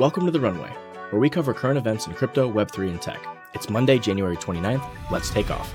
Welcome to The Runway, where we cover current events in crypto, Web3, and tech. It's Monday, January 29th. Let's take off.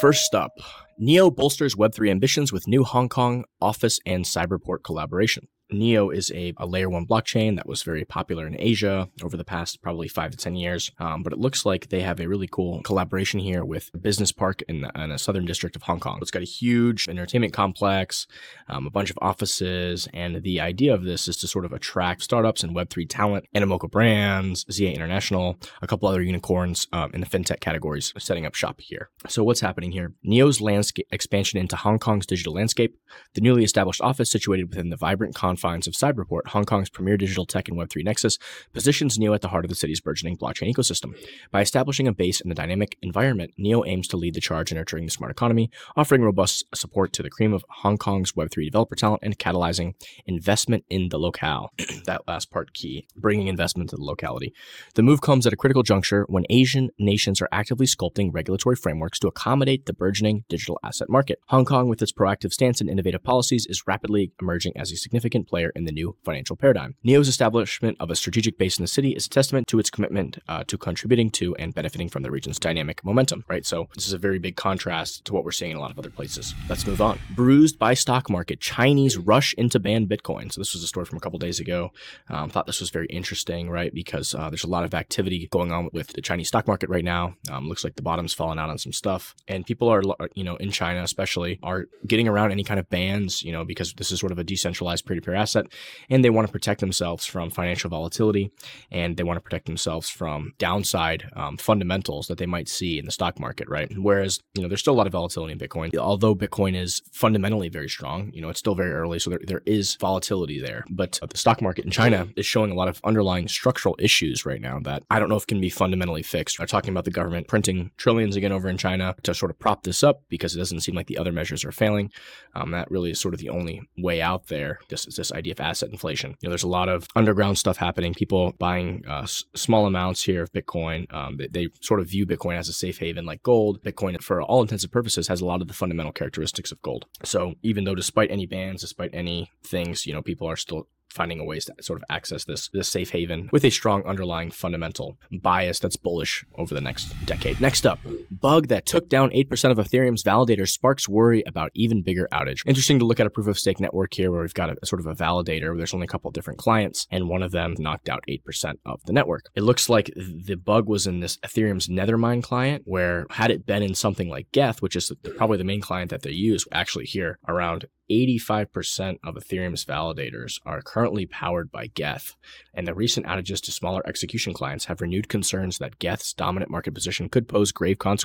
First up, NEO bolsters Web3 ambitions with new Hong Kong office and Cyberport collaboration. Neo is a, a, layer one blockchain that was very popular in Asia over the past probably five to 10 years. Um, but it looks like they have a really cool collaboration here with a business park in, the, in southern district of Hong Kong. It's got a huge entertainment complex, um, a bunch of offices. And the idea of this is to sort of attract startups and Web3 talent, Animoca Brands, ZA International, a couple other unicorns um, in the fintech categories setting up shop here. So what's happening here? Neo's landscape expansion into Hong Kong's digital landscape, the newly established office situated within the vibrant confines confines of Cyberport, Hong Kong's premier digital tech and Web3 nexus, positions NEO at the heart of the city's burgeoning blockchain ecosystem. By establishing a base in the dynamic environment, NEO aims to lead the charge in nurturing the smart economy, offering robust support to the cream of Hong Kong's Web3 developer talent and catalyzing investment in the locale. that last part key, bringing investment to the locality. The move comes at a critical juncture when Asian nations are actively sculpting regulatory frameworks to accommodate the burgeoning digital asset market. Hong Kong, with its proactive stance and innovative policies, is rapidly emerging as a significant player in the new financial paradigm. NEO's establishment of a strategic base in the city is a testament to its commitment uh, to contributing to and benefiting from the region's dynamic momentum, right? So this is a very big contrast to what we're seeing in a lot of other places. Let's move on. Bruised by stock market, Chinese rush into ban Bitcoin. So this was a story from a couple days ago. Um, thought this was very interesting, right? Because uh, there's a lot of activity going on with the Chinese stock market right now. Um, looks like the bottom's fallen out on some stuff, and people are, you know, in China especially, are getting around any kind of bans, you know, because this is sort of a decentralized peer-to-peer asset, and they want to protect themselves from financial volatility, and they want to protect themselves from downside um, fundamentals that they might see in the stock market, right? Whereas, you know, there's still a lot of volatility in Bitcoin. Although Bitcoin is fundamentally very strong, you know, it's still very early, so there, there is volatility there. But the stock market in China is showing a lot of underlying structural issues right now that I don't know if can be fundamentally fixed. We're talking about the government printing trillions again over in China to sort of prop this up because it doesn't seem like the other measures are failing. Um, that really is sort of the only way out there. This is this idea of asset inflation. You know, there's a lot of underground stuff happening. People buying uh, s- small amounts here of Bitcoin. Um, they, they, sort of view Bitcoin as a safe haven like gold. Bitcoin, for all intents and purposes, has a lot of the fundamental characteristics of gold. So even though, despite any bans, despite any things, you know, people are still finding a ways to sort of access this this safe haven with a strong underlying fundamental bias that's bullish over the next decade. Next up, bug that took down 8% of Ethereum's validator sparks worry about even bigger outage. Interesting to look at a proof of stake network here where we've got a, a sort of a validator where there's only a couple different clients and one of them knocked out 8% of the network. It looks like the bug was in this Ethereum's Nethermind client where had it been in something like Geth, which is probably the main client that they use actually here around 85% of Ethereum's validators are currently powered by Geth, and the recent outages to smaller execution clients have renewed concerns that Geth's dominant market position could pose grave consequences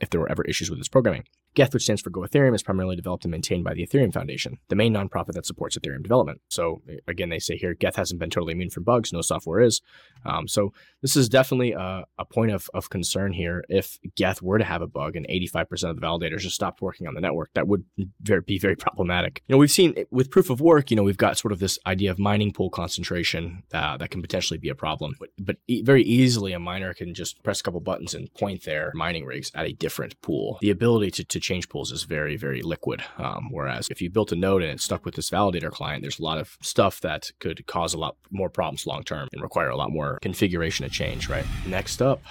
if there were ever issues with its programming. Geth, which stands for Go Ethereum, is primarily developed and maintained by the Ethereum Foundation, the main nonprofit that supports Ethereum development. So, again, they say here Geth hasn't been totally immune from bugs, no software is. Um, so, this is definitely a, a point of, of concern here. If Geth were to have a bug and 85% of the validators just stopped working on the network, that would very, be very problematic. You know, we've seen with proof of work, you know, we've got sort of this idea of mining pool concentration uh, that can potentially be a problem. But, but e- very easily, a miner can just press a couple buttons and point their mining rigs at a different pool. The ability to, to change pools is very, very liquid. Um, whereas if you built a node and it's stuck with this validator client, there's a lot of stuff that could cause a lot more problems long term and require a lot more configuration to change, right? Next up,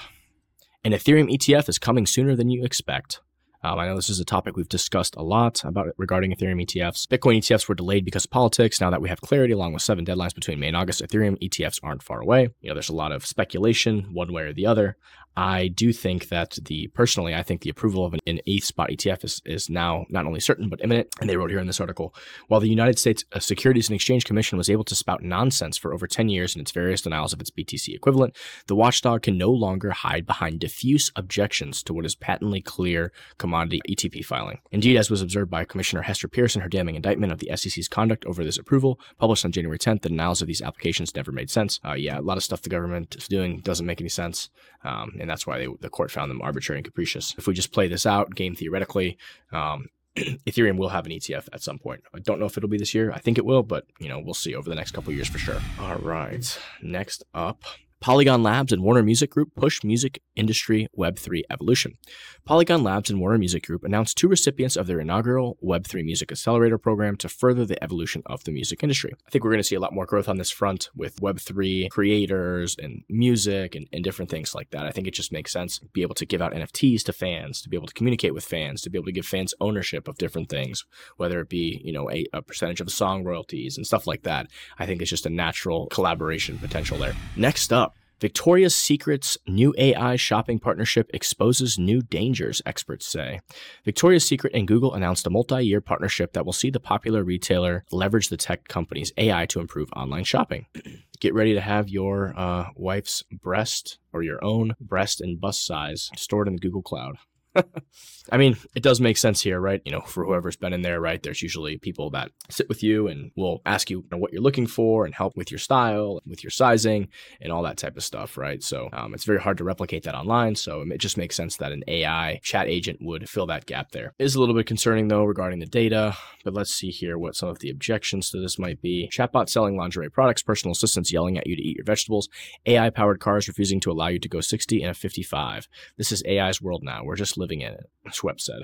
an Ethereum ETF is coming sooner than you expect. Um, I know this is a topic we've discussed a lot about regarding Ethereum ETFs. Bitcoin ETFs were delayed because of politics. Now that we have clarity, along with seven deadlines between May and August, Ethereum ETFs aren't far away. You know, there's a lot of speculation, one way or the other. I do think that the personally, I think the approval of an, an ETH spot ETF is, is now not only certain but imminent. And they wrote here in this article, while the United States uh, Securities and Exchange Commission was able to spout nonsense for over 10 years in its various denials of its BTC equivalent, the watchdog can no longer hide behind diffuse objections to what is patently clear commodity ETP filing. Indeed, as was observed by Commissioner Hester Peirce in her damning indictment of the SEC's conduct over this approval, published on January 10th, the denials of these applications never made sense. Uh, yeah, a lot of stuff the government is doing doesn't make any sense. Um, and that's why they, the court found them arbitrary and capricious. If we just play this out, game theoretically, um, Ethereum will have an ETF at some point. I don't know if it'll be this year. I think it will, but you know we'll see over the next couple years for sure. All right, next up. Polygon Labs and Warner Music Group push music industry Web3 evolution. Polygon Labs and Warner Music Group announced two recipients of their inaugural Web3 Music Accelerator program to further the evolution of the music industry. I think we're going to see a lot more growth on this front with Web3 creators and music and, and different things like that. I think it just makes sense to be able to give out NFTs to fans, to be able to communicate with fans, to be able to give fans ownership of different things, whether it be, you know, a, a percentage of song royalties and stuff like that. I think it's just a natural collaboration potential there. Next up, Victoria's Secret's new AI shopping partnership exposes new dangers, experts say. Victoria's Secret and Google announced a multi year partnership that will see the popular retailer leverage the tech company's AI to improve online shopping. Get ready to have your uh, wife's breast or your own breast and bust size stored in the Google Cloud. I mean, it does make sense here, right? You know, for whoever's been in there, right? There's usually people that sit with you and will ask you, what you're looking for and help with your style, with your sizing, and all that type of stuff, right? So um, it's very hard to replicate that online. So it just makes sense that an AI chat agent would fill that gap there. It is a little bit concerning though regarding the data, but let's see here what some of the objections to this might be. Chatbot selling lingerie products, personal assistants yelling at you to eat your vegetables, AI powered cars refusing to allow you to go 60 and a 55. This is AI's world now. We're just living in it. Schweppes said.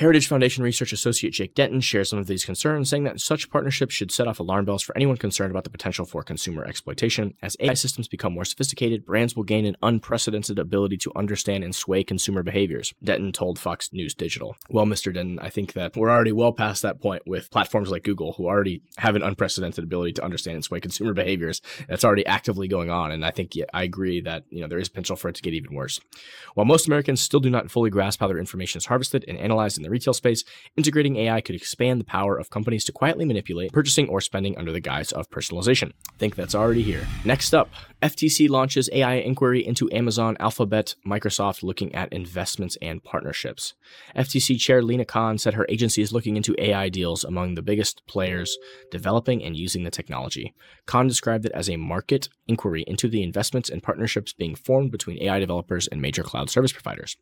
Heritage Foundation Research Associate Jake Denton shares some of these concerns, saying that such partnerships should set off alarm bells for anyone concerned about the potential for consumer exploitation. As AI systems become more sophisticated, brands will gain an unprecedented ability to understand and sway consumer behaviors, Denton told Fox News Digital. Well, Mr. Denton, I think that we're already well past that point with platforms like Google, who already have an unprecedented ability to understand and sway consumer behaviors. That's already actively going on, and I think yeah, I agree that you know there is potential for it to get even worse. While most Americans still do not fully grasp how their information is harvested and analyzed in the retail space, integrating AI could expand the power of companies to quietly manipulate purchasing or spending under the guise of personalization. think that's already here. Next up, FTC launches AI inquiry into Amazon, Alphabet, Microsoft looking at investments and partnerships. FTC Chair Lina Khan said her agency is looking into AI deals among the biggest players developing and using the technology. Khan described it as a market inquiry into the investments and partnerships being formed between AI developers and major cloud service providers.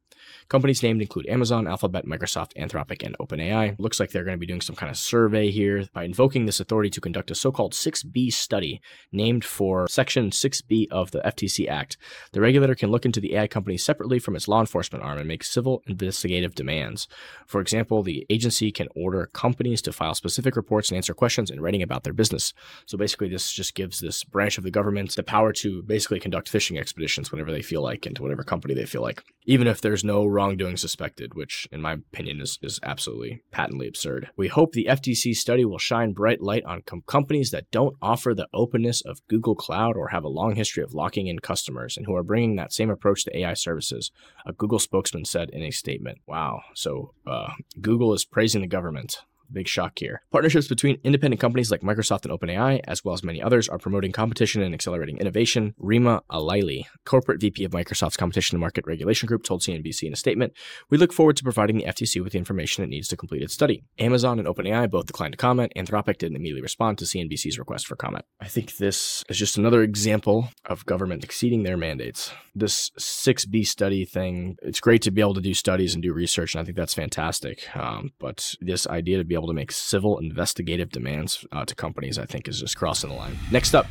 Companies named include Amazon, Alphabet, Microsoft, Anthropic, and OpenAI. Looks like they're going to be doing some kind of survey here by invoking this authority to conduct a so called 6B study named for Section 6 b of the FTC Act, the regulator can look into the AI company separately from its law enforcement arm and make civil investigative demands. For example, the agency can order companies to file specific reports and answer questions in writing about their business. So basically, this just gives this branch of the government the power to basically conduct fishing expeditions whenever they feel like into whatever company they feel like, even if there's no wrongdoing suspected, which, in my opinion, is, is absolutely patently absurd. We hope the FTC study will shine bright light on com- companies that don't offer the openness of Google Cloud or have a long history of locking in customers and who are bringing that same approach to AI services, a Google spokesman said in a statement. Wow. So uh, Google is praising the government. Big shock here. Partnerships between independent companies like Microsoft and OpenAI, as well as many others, are promoting competition and accelerating innovation. Rima Alaily, corporate VP of Microsoft's Competition and Market Regulation Group, told CNBC in a statement We look forward to providing the FTC with the information it needs to complete its study. Amazon and OpenAI both declined to comment. Anthropic didn't immediately respond to CNBC's request for comment. I think this is just another example of government exceeding their mandates. This 6B study thing, it's great to be able to do studies and do research, and I think that's fantastic. Um, but this idea to be able to make civil investigative demands uh, to companies, I think, is just crossing the line. Next up,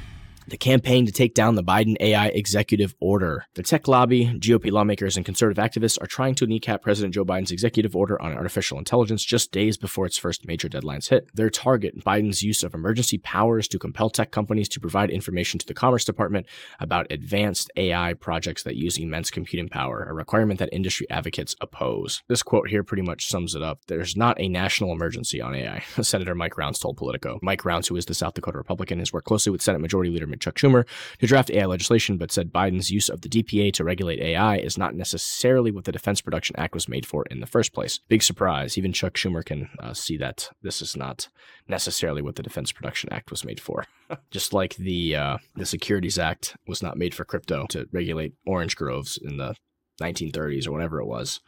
the campaign to take down the Biden AI executive order. The tech lobby, GOP lawmakers, and conservative activists are trying to kneecap President Joe Biden's executive order on artificial intelligence just days before its first major deadlines hit. Their target, Biden's use of emergency powers to compel tech companies to provide information to the Commerce Department about advanced AI projects that use immense computing power, a requirement that industry advocates oppose. This quote here pretty much sums it up. There's not a national emergency on AI, Senator Mike Rounds told Politico. Mike Rounds, who is the South Dakota Republican, has worked closely with Senate Majority Leader Chuck Schumer to draft AI legislation, but said Biden's use of the DPA to regulate AI is not necessarily what the Defense Production Act was made for in the first place. Big surprise. Even Chuck Schumer can uh, see that this is not necessarily what the Defense Production Act was made for. Just like the uh, the Securities Act was not made for crypto to regulate orange groves in the 1930s or whatever it was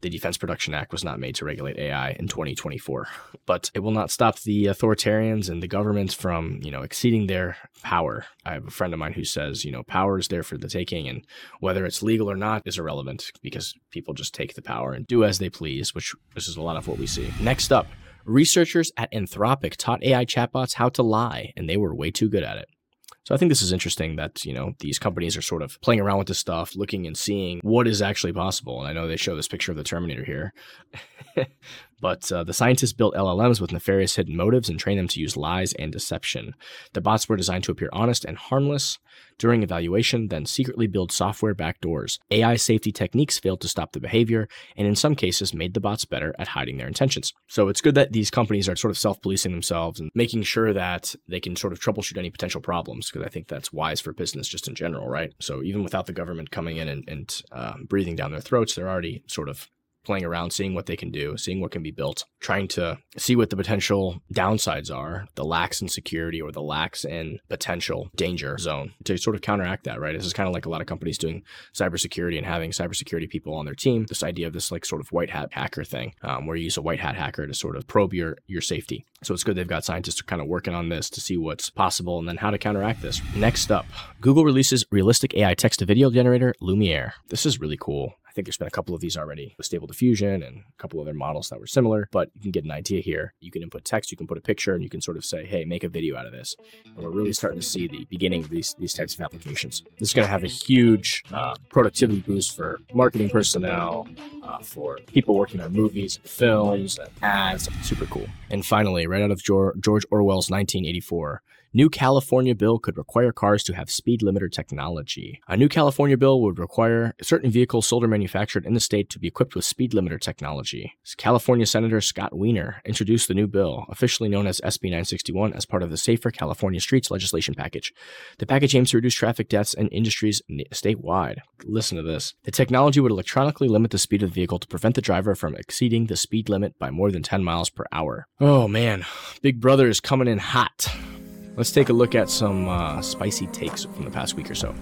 the Defense Production Act was not made to regulate AI in 2024. But it will not stop the authoritarians and the governments from, you know, exceeding their power. I have a friend of mine who says, you know, power is there for the taking, and whether it's legal or not is irrelevant because people just take the power and do as they please, which this is a lot of what we see. Next up, researchers at Anthropic taught AI chatbots how to lie, and they were way too good at it. So I think this is interesting that, you know, these companies are sort of playing around with this stuff, looking and seeing what is actually possible. And I know they show this picture of the Terminator here. But uh, the scientists built LLMs with nefarious hidden motives and trained them to use lies and deception. The bots were designed to appear honest and harmless during evaluation, then secretly build software backdoors. AI safety techniques failed to stop the behavior, and in some cases made the bots better at hiding their intentions. So it's good that these companies are sort of self policing themselves and making sure that they can sort of troubleshoot any potential problems, because I think that's wise for business just in general, right? So even without the government coming in and, and uh, breathing down their throats, they're already sort of playing around, seeing what they can do, seeing what can be built, trying to see what the potential downsides are, the lacks in security or the lacks in potential danger zone to sort of counteract that, right? This is kind of like a lot of companies doing cybersecurity and having cybersecurity people on their team. This idea of this like sort of white hat hacker thing, um, where you use a white hat hacker to sort of probe your your safety. So it's good they've got scientists kind of working on this to see what's possible and then how to counteract this. Next up, Google releases realistic AI text to video generator Lumiere. This is really cool think there's been a couple of these already with Stable Diffusion and a couple other models that were similar, but you can get an idea here. You can input text, you can put a picture, and you can sort of say, hey, make a video out of this. And we're really starting to see the beginning of these, these types of applications. This is going to have a huge uh, productivity boost for marketing personnel, uh, for people working on movies, films, and ads. Super cool. And finally, right out of George Orwell's 1984, New California bill could require cars to have speed limiter technology. A new California bill would require certain vehicles sold or manufactured in the state to be equipped with speed limiter technology. California Senator Scott Wiener introduced the new bill, officially known as SB 961, as part of the Safer California Streets legislation package. The package aims to reduce traffic deaths in industries statewide. Listen to this. The technology would electronically limit the speed of the vehicle to prevent the driver from exceeding the speed limit by more than 10 miles per hour. Oh man, Big Brother is coming in hot. Let's take a look at some uh, spicy takes from the past week or so.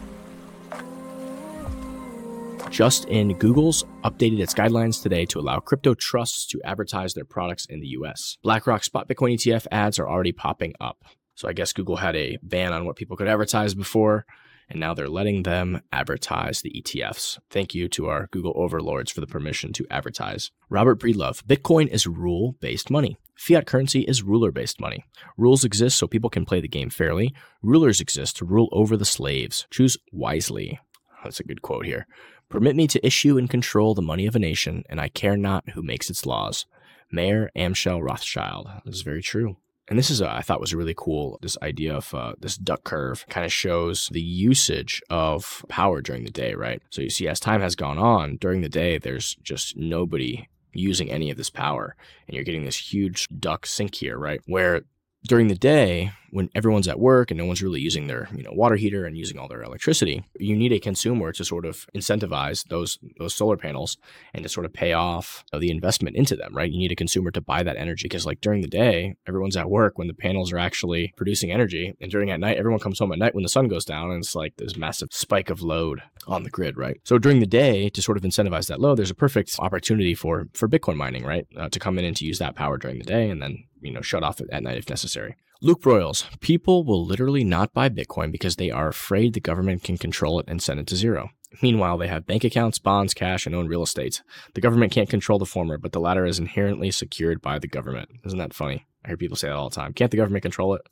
Just in, Google's updated its guidelines today to allow crypto trusts to advertise their products in the US. BlackRock Spot Bitcoin ETF ads are already popping up. So I guess Google had a ban on what people could advertise before and now they're letting them advertise the ETFs. Thank you to our Google overlords for the permission to advertise. Robert Breedlove Bitcoin is rule based money. Fiat currency is ruler based money. Rules exist so people can play the game fairly. Rulers exist to rule over the slaves. Choose wisely. That's a good quote here. Permit me to issue and control the money of a nation, and I care not who makes its laws. Mayer Amschel Rothschild. This is very true. And this is, a, I thought was really cool. This idea of uh, this duck curve kind of shows the usage of power during the day, right? So you see, as time has gone on during the day, there's just nobody using any of this power. And you're getting this huge duck sink here, right? Where during the day, when everyone's at work and no one's really using their you know water heater and using all their electricity, you need a consumer to sort of incentivize those those solar panels and to sort of pay off the investment into them, right? You need a consumer to buy that energy because like during the day, everyone's at work when the panels are actually producing energy, and during at night, everyone comes home at night when the sun goes down, and it's like this massive spike of load on the grid, right? So during the day, to sort of incentivize that load, there's a perfect opportunity for for Bitcoin mining, right? Uh, to come in and to use that power during the day, and then you know shut off at night if necessary. Luke Broyles, people will literally not buy Bitcoin because they are afraid the government can control it and send it to zero. Meanwhile, they have bank accounts, bonds, cash, and own real estate. The government can't control the former, but the latter is inherently secured by the government. Isn't that funny? I hear people say that all the time. Can't the government control it?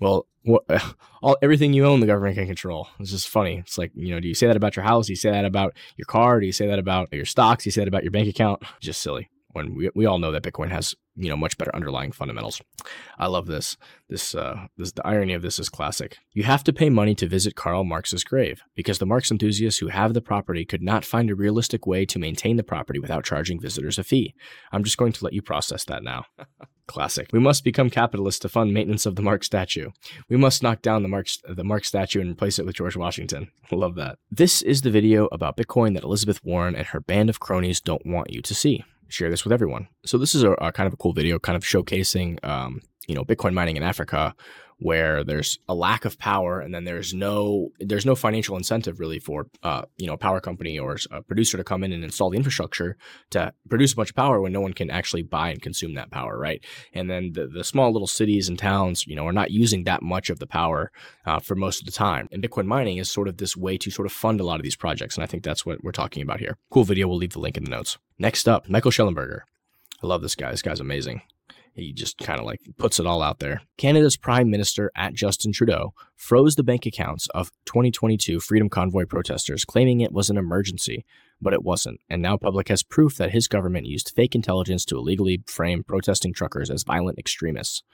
Well, what, all everything you own, the government can control. It's just funny. It's like you know, do you say that about your house? Do you say that about your car? Do you say that about your stocks? Do you say that about your bank account? Just silly when we, we all know that Bitcoin has you know much better underlying fundamentals. I love this. This uh, this the irony of this is classic. You have to pay money to visit Karl Marx's grave because the Marx enthusiasts who have the property could not find a realistic way to maintain the property without charging visitors a fee. I'm just going to let you process that now. Classic. We must become capitalists to fund maintenance of the Marx statue. We must knock down the Marx the Marx statue and replace it with George Washington. Love that. This is the video about Bitcoin that Elizabeth Warren and her band of cronies don't want you to see share this with everyone. So this is a, a kind of a cool video, kind of showcasing, um, you know, Bitcoin mining in Africa, where there's a lack of power, and then there's no there's no financial incentive really for uh, you know a power company or a producer to come in and install the infrastructure to produce a bunch of power when no one can actually buy and consume that power, right? And then the, the small little cities and towns, you know, are not using that much of the power uh, for most of the time. And Bitcoin mining is sort of this way to sort of fund a lot of these projects, and I think that's what we're talking about here. Cool video. We'll leave the link in the notes. Next up, Michael Shellenberger. I love this guy. This guy's amazing. he just kind of like puts it all out there. Canada's Prime Minister at Justin Trudeau froze the bank accounts of 2022 Freedom Convoy protesters, claiming it was an emergency, but it wasn't. And now public has proof that his government used fake intelligence to illegally frame protesting truckers as violent extremists.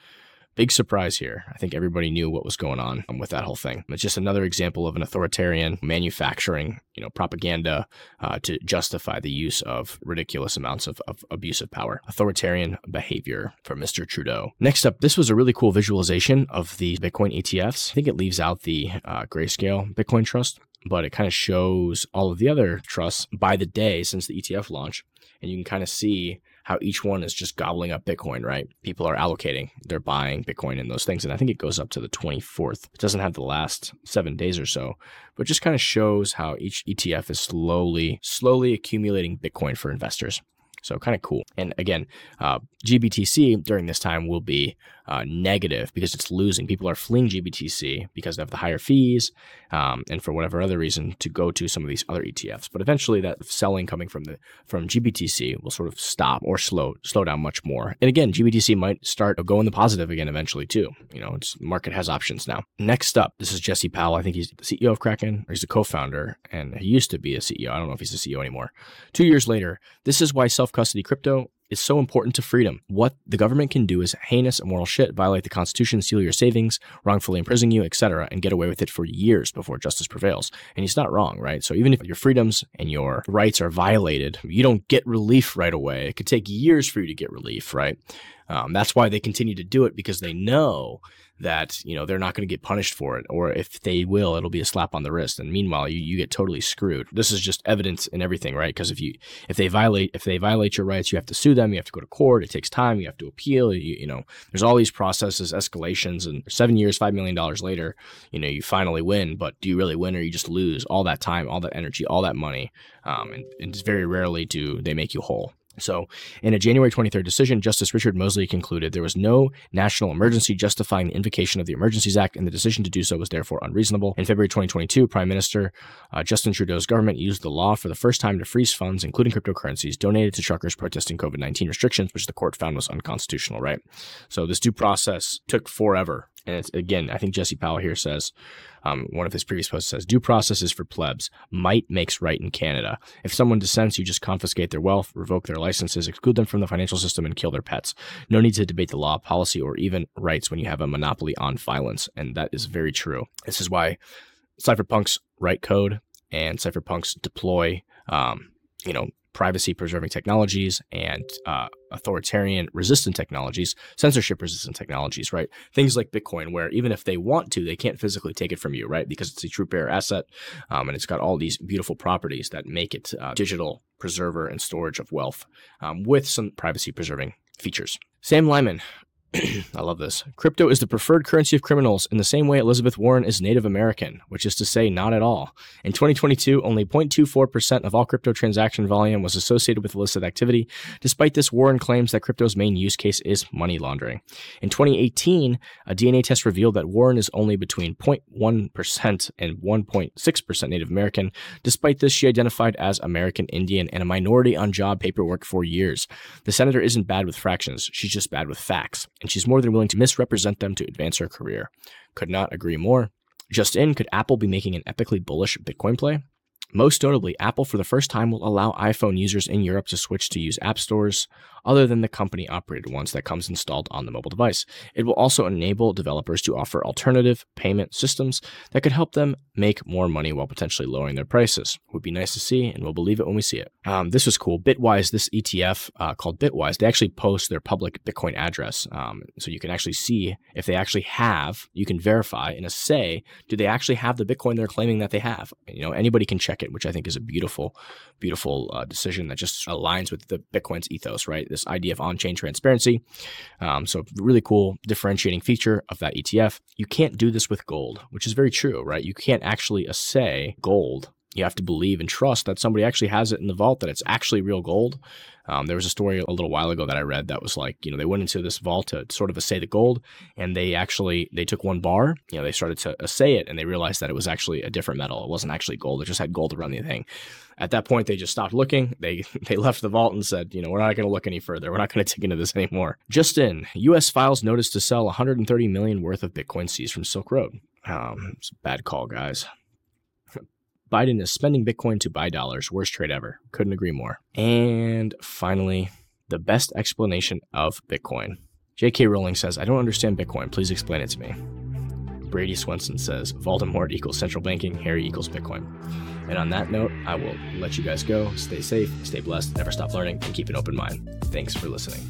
Big surprise here. I think everybody knew what was going on with that whole thing. It's just another example of an authoritarian manufacturing, you know, propaganda uh, to justify the use of ridiculous amounts of, of abusive power. Authoritarian behavior for Mr. Trudeau. Next up, this was a really cool visualization of the Bitcoin ETFs. I think it leaves out the uh, Grayscale Bitcoin Trust, but it kind of shows all of the other trusts by the day since the ETF launch. And you can kind of see how each one is just gobbling up Bitcoin, right? People are allocating, they're buying Bitcoin in those things. And I think it goes up to the 24th. It doesn't have the last seven days or so, but just kind of shows how each ETF is slowly, slowly accumulating Bitcoin for investors. So kind of cool. And again, uh, GBTC during this time will be uh, negative because it's losing. People are fleeing GBTC because of the higher fees um, and for whatever other reason to go to some of these other ETFs. But eventually, that selling coming from the from GBTC will sort of stop or slow slow down much more. And again, GBTC might start going the positive again eventually too. You know, it's market has options now. Next up, this is Jesse Powell. I think he's the CEO of Kraken, or he's a co-founder, and he used to be a CEO. I don't know if he's a CEO anymore. Two years later, this is why self custody crypto is so important to freedom. What the government can do is heinous immoral shit, violate the Constitution, steal your savings, wrongfully imprison you, etc., and get away with it for years before justice prevails. And he's not wrong, right? So even if your freedoms and your rights are violated, you don't get relief right away. It could take years for you to get relief, right? Um, that's why they continue to do it because they know that you know they're not going to get punished for it, or if they will, it'll be a slap on the wrist. And meanwhile, you, you get totally screwed. This is just evidence in everything, right? Because if you if they violate if they violate your rights, you have to sue them. You have to go to court. It takes time. You have to appeal. You, you know, there's all these processes, escalations, and seven years, five million dollars later, you know, you finally win. But do you really win, or you just lose all that time, all that energy, all that money? Um, and, and very rarely do they make you whole. So, in a January 23rd decision, Justice Richard Mosley concluded there was no national emergency justifying the invocation of the Emergencies Act, and the decision to do so was therefore unreasonable. In February 2022, Prime Minister uh, Justin Trudeau's government used the law for the first time to freeze funds, including cryptocurrencies, donated to truckers protesting COVID 19 restrictions, which the court found was unconstitutional, right? So, this due process took forever and it's again, I think Jesse Powell here says, um, one of his previous posts says, due process is for plebs. Might makes right in Canada. If someone dissents, you just confiscate their wealth, revoke their licenses, exclude them from the financial system, and kill their pets. No need to debate the law, policy, or even rights when you have a monopoly on violence. And that is very true. This is why cypherpunks write code and cypherpunks deploy, um, you know, privacy preserving technologies and uh, authoritarian resistant technologies, censorship resistant technologies, right? Things like Bitcoin, where even if they want to, they can't physically take it from you, right? Because it's a true bearer asset um, and it's got all these beautiful properties that make it uh, digital preserver and storage of wealth um, with some privacy preserving features. Sam Lyman I love this. Crypto is the preferred currency of criminals in the same way Elizabeth Warren is Native American, which is to say, not at all. In 2022, only 0.24% of all crypto transaction volume was associated with illicit activity. Despite this, Warren claims that crypto's main use case is money laundering. In 2018, a DNA test revealed that Warren is only between 0.1% and 1.6% Native American. Despite this, she identified as American Indian and a minority on job paperwork for years. The senator isn't bad with fractions, she's just bad with facts and she's more than willing to misrepresent them to advance her career. Could not agree more. Just in, could Apple be making an epically bullish Bitcoin play? Most notably, Apple for the first time will allow iPhone users in Europe to switch to use app stores other than the company operated ones that comes installed on the mobile device. It will also enable developers to offer alternative payment systems that could help them make more money while potentially lowering their prices. Would be nice to see, and we'll believe it when we see it. Um, this was cool. Bitwise, this ETF uh, called Bitwise, they actually post their public Bitcoin address, um, so you can actually see if they actually have. You can verify in a say, do they actually have the Bitcoin they're claiming that they have? You know, anybody can check it, which I think is a beautiful, beautiful uh, decision that just aligns with the Bitcoin's ethos, right? this idea of on chain transparency. Um, so, really cool differentiating feature of that ETF. You can't do this with gold, which is very true, right? You can't actually assay gold you have to believe and trust that somebody actually has it in the vault, that it's actually real gold. Um, there was a story a little while ago that I read that was like, you know, they went into this vault to sort of assay the gold, and they actually they took one bar, you know, they started to assay it, and they realized that it was actually a different metal. It wasn't actually gold; it just had gold around the thing. At that point, they just stopped looking. They they left the vault and said, you know, we're not going to look any further. We're not going to dig into this anymore. Just in, U.S. files notice to sell 130 million worth of Bitcoin seized from Silk Road. Um, it's a bad call, guys. Biden is spending Bitcoin to buy dollars. Worst trade ever. Couldn't agree more. And finally, the best explanation of Bitcoin. J.K. Rowling says, I don't understand Bitcoin. Please explain it to me. Brady Swenson says, Voldemort equals central banking, Harry equals Bitcoin. And on that note, I will let you guys go. Stay safe, stay blessed, never stop learning, and keep an open mind. Thanks for listening.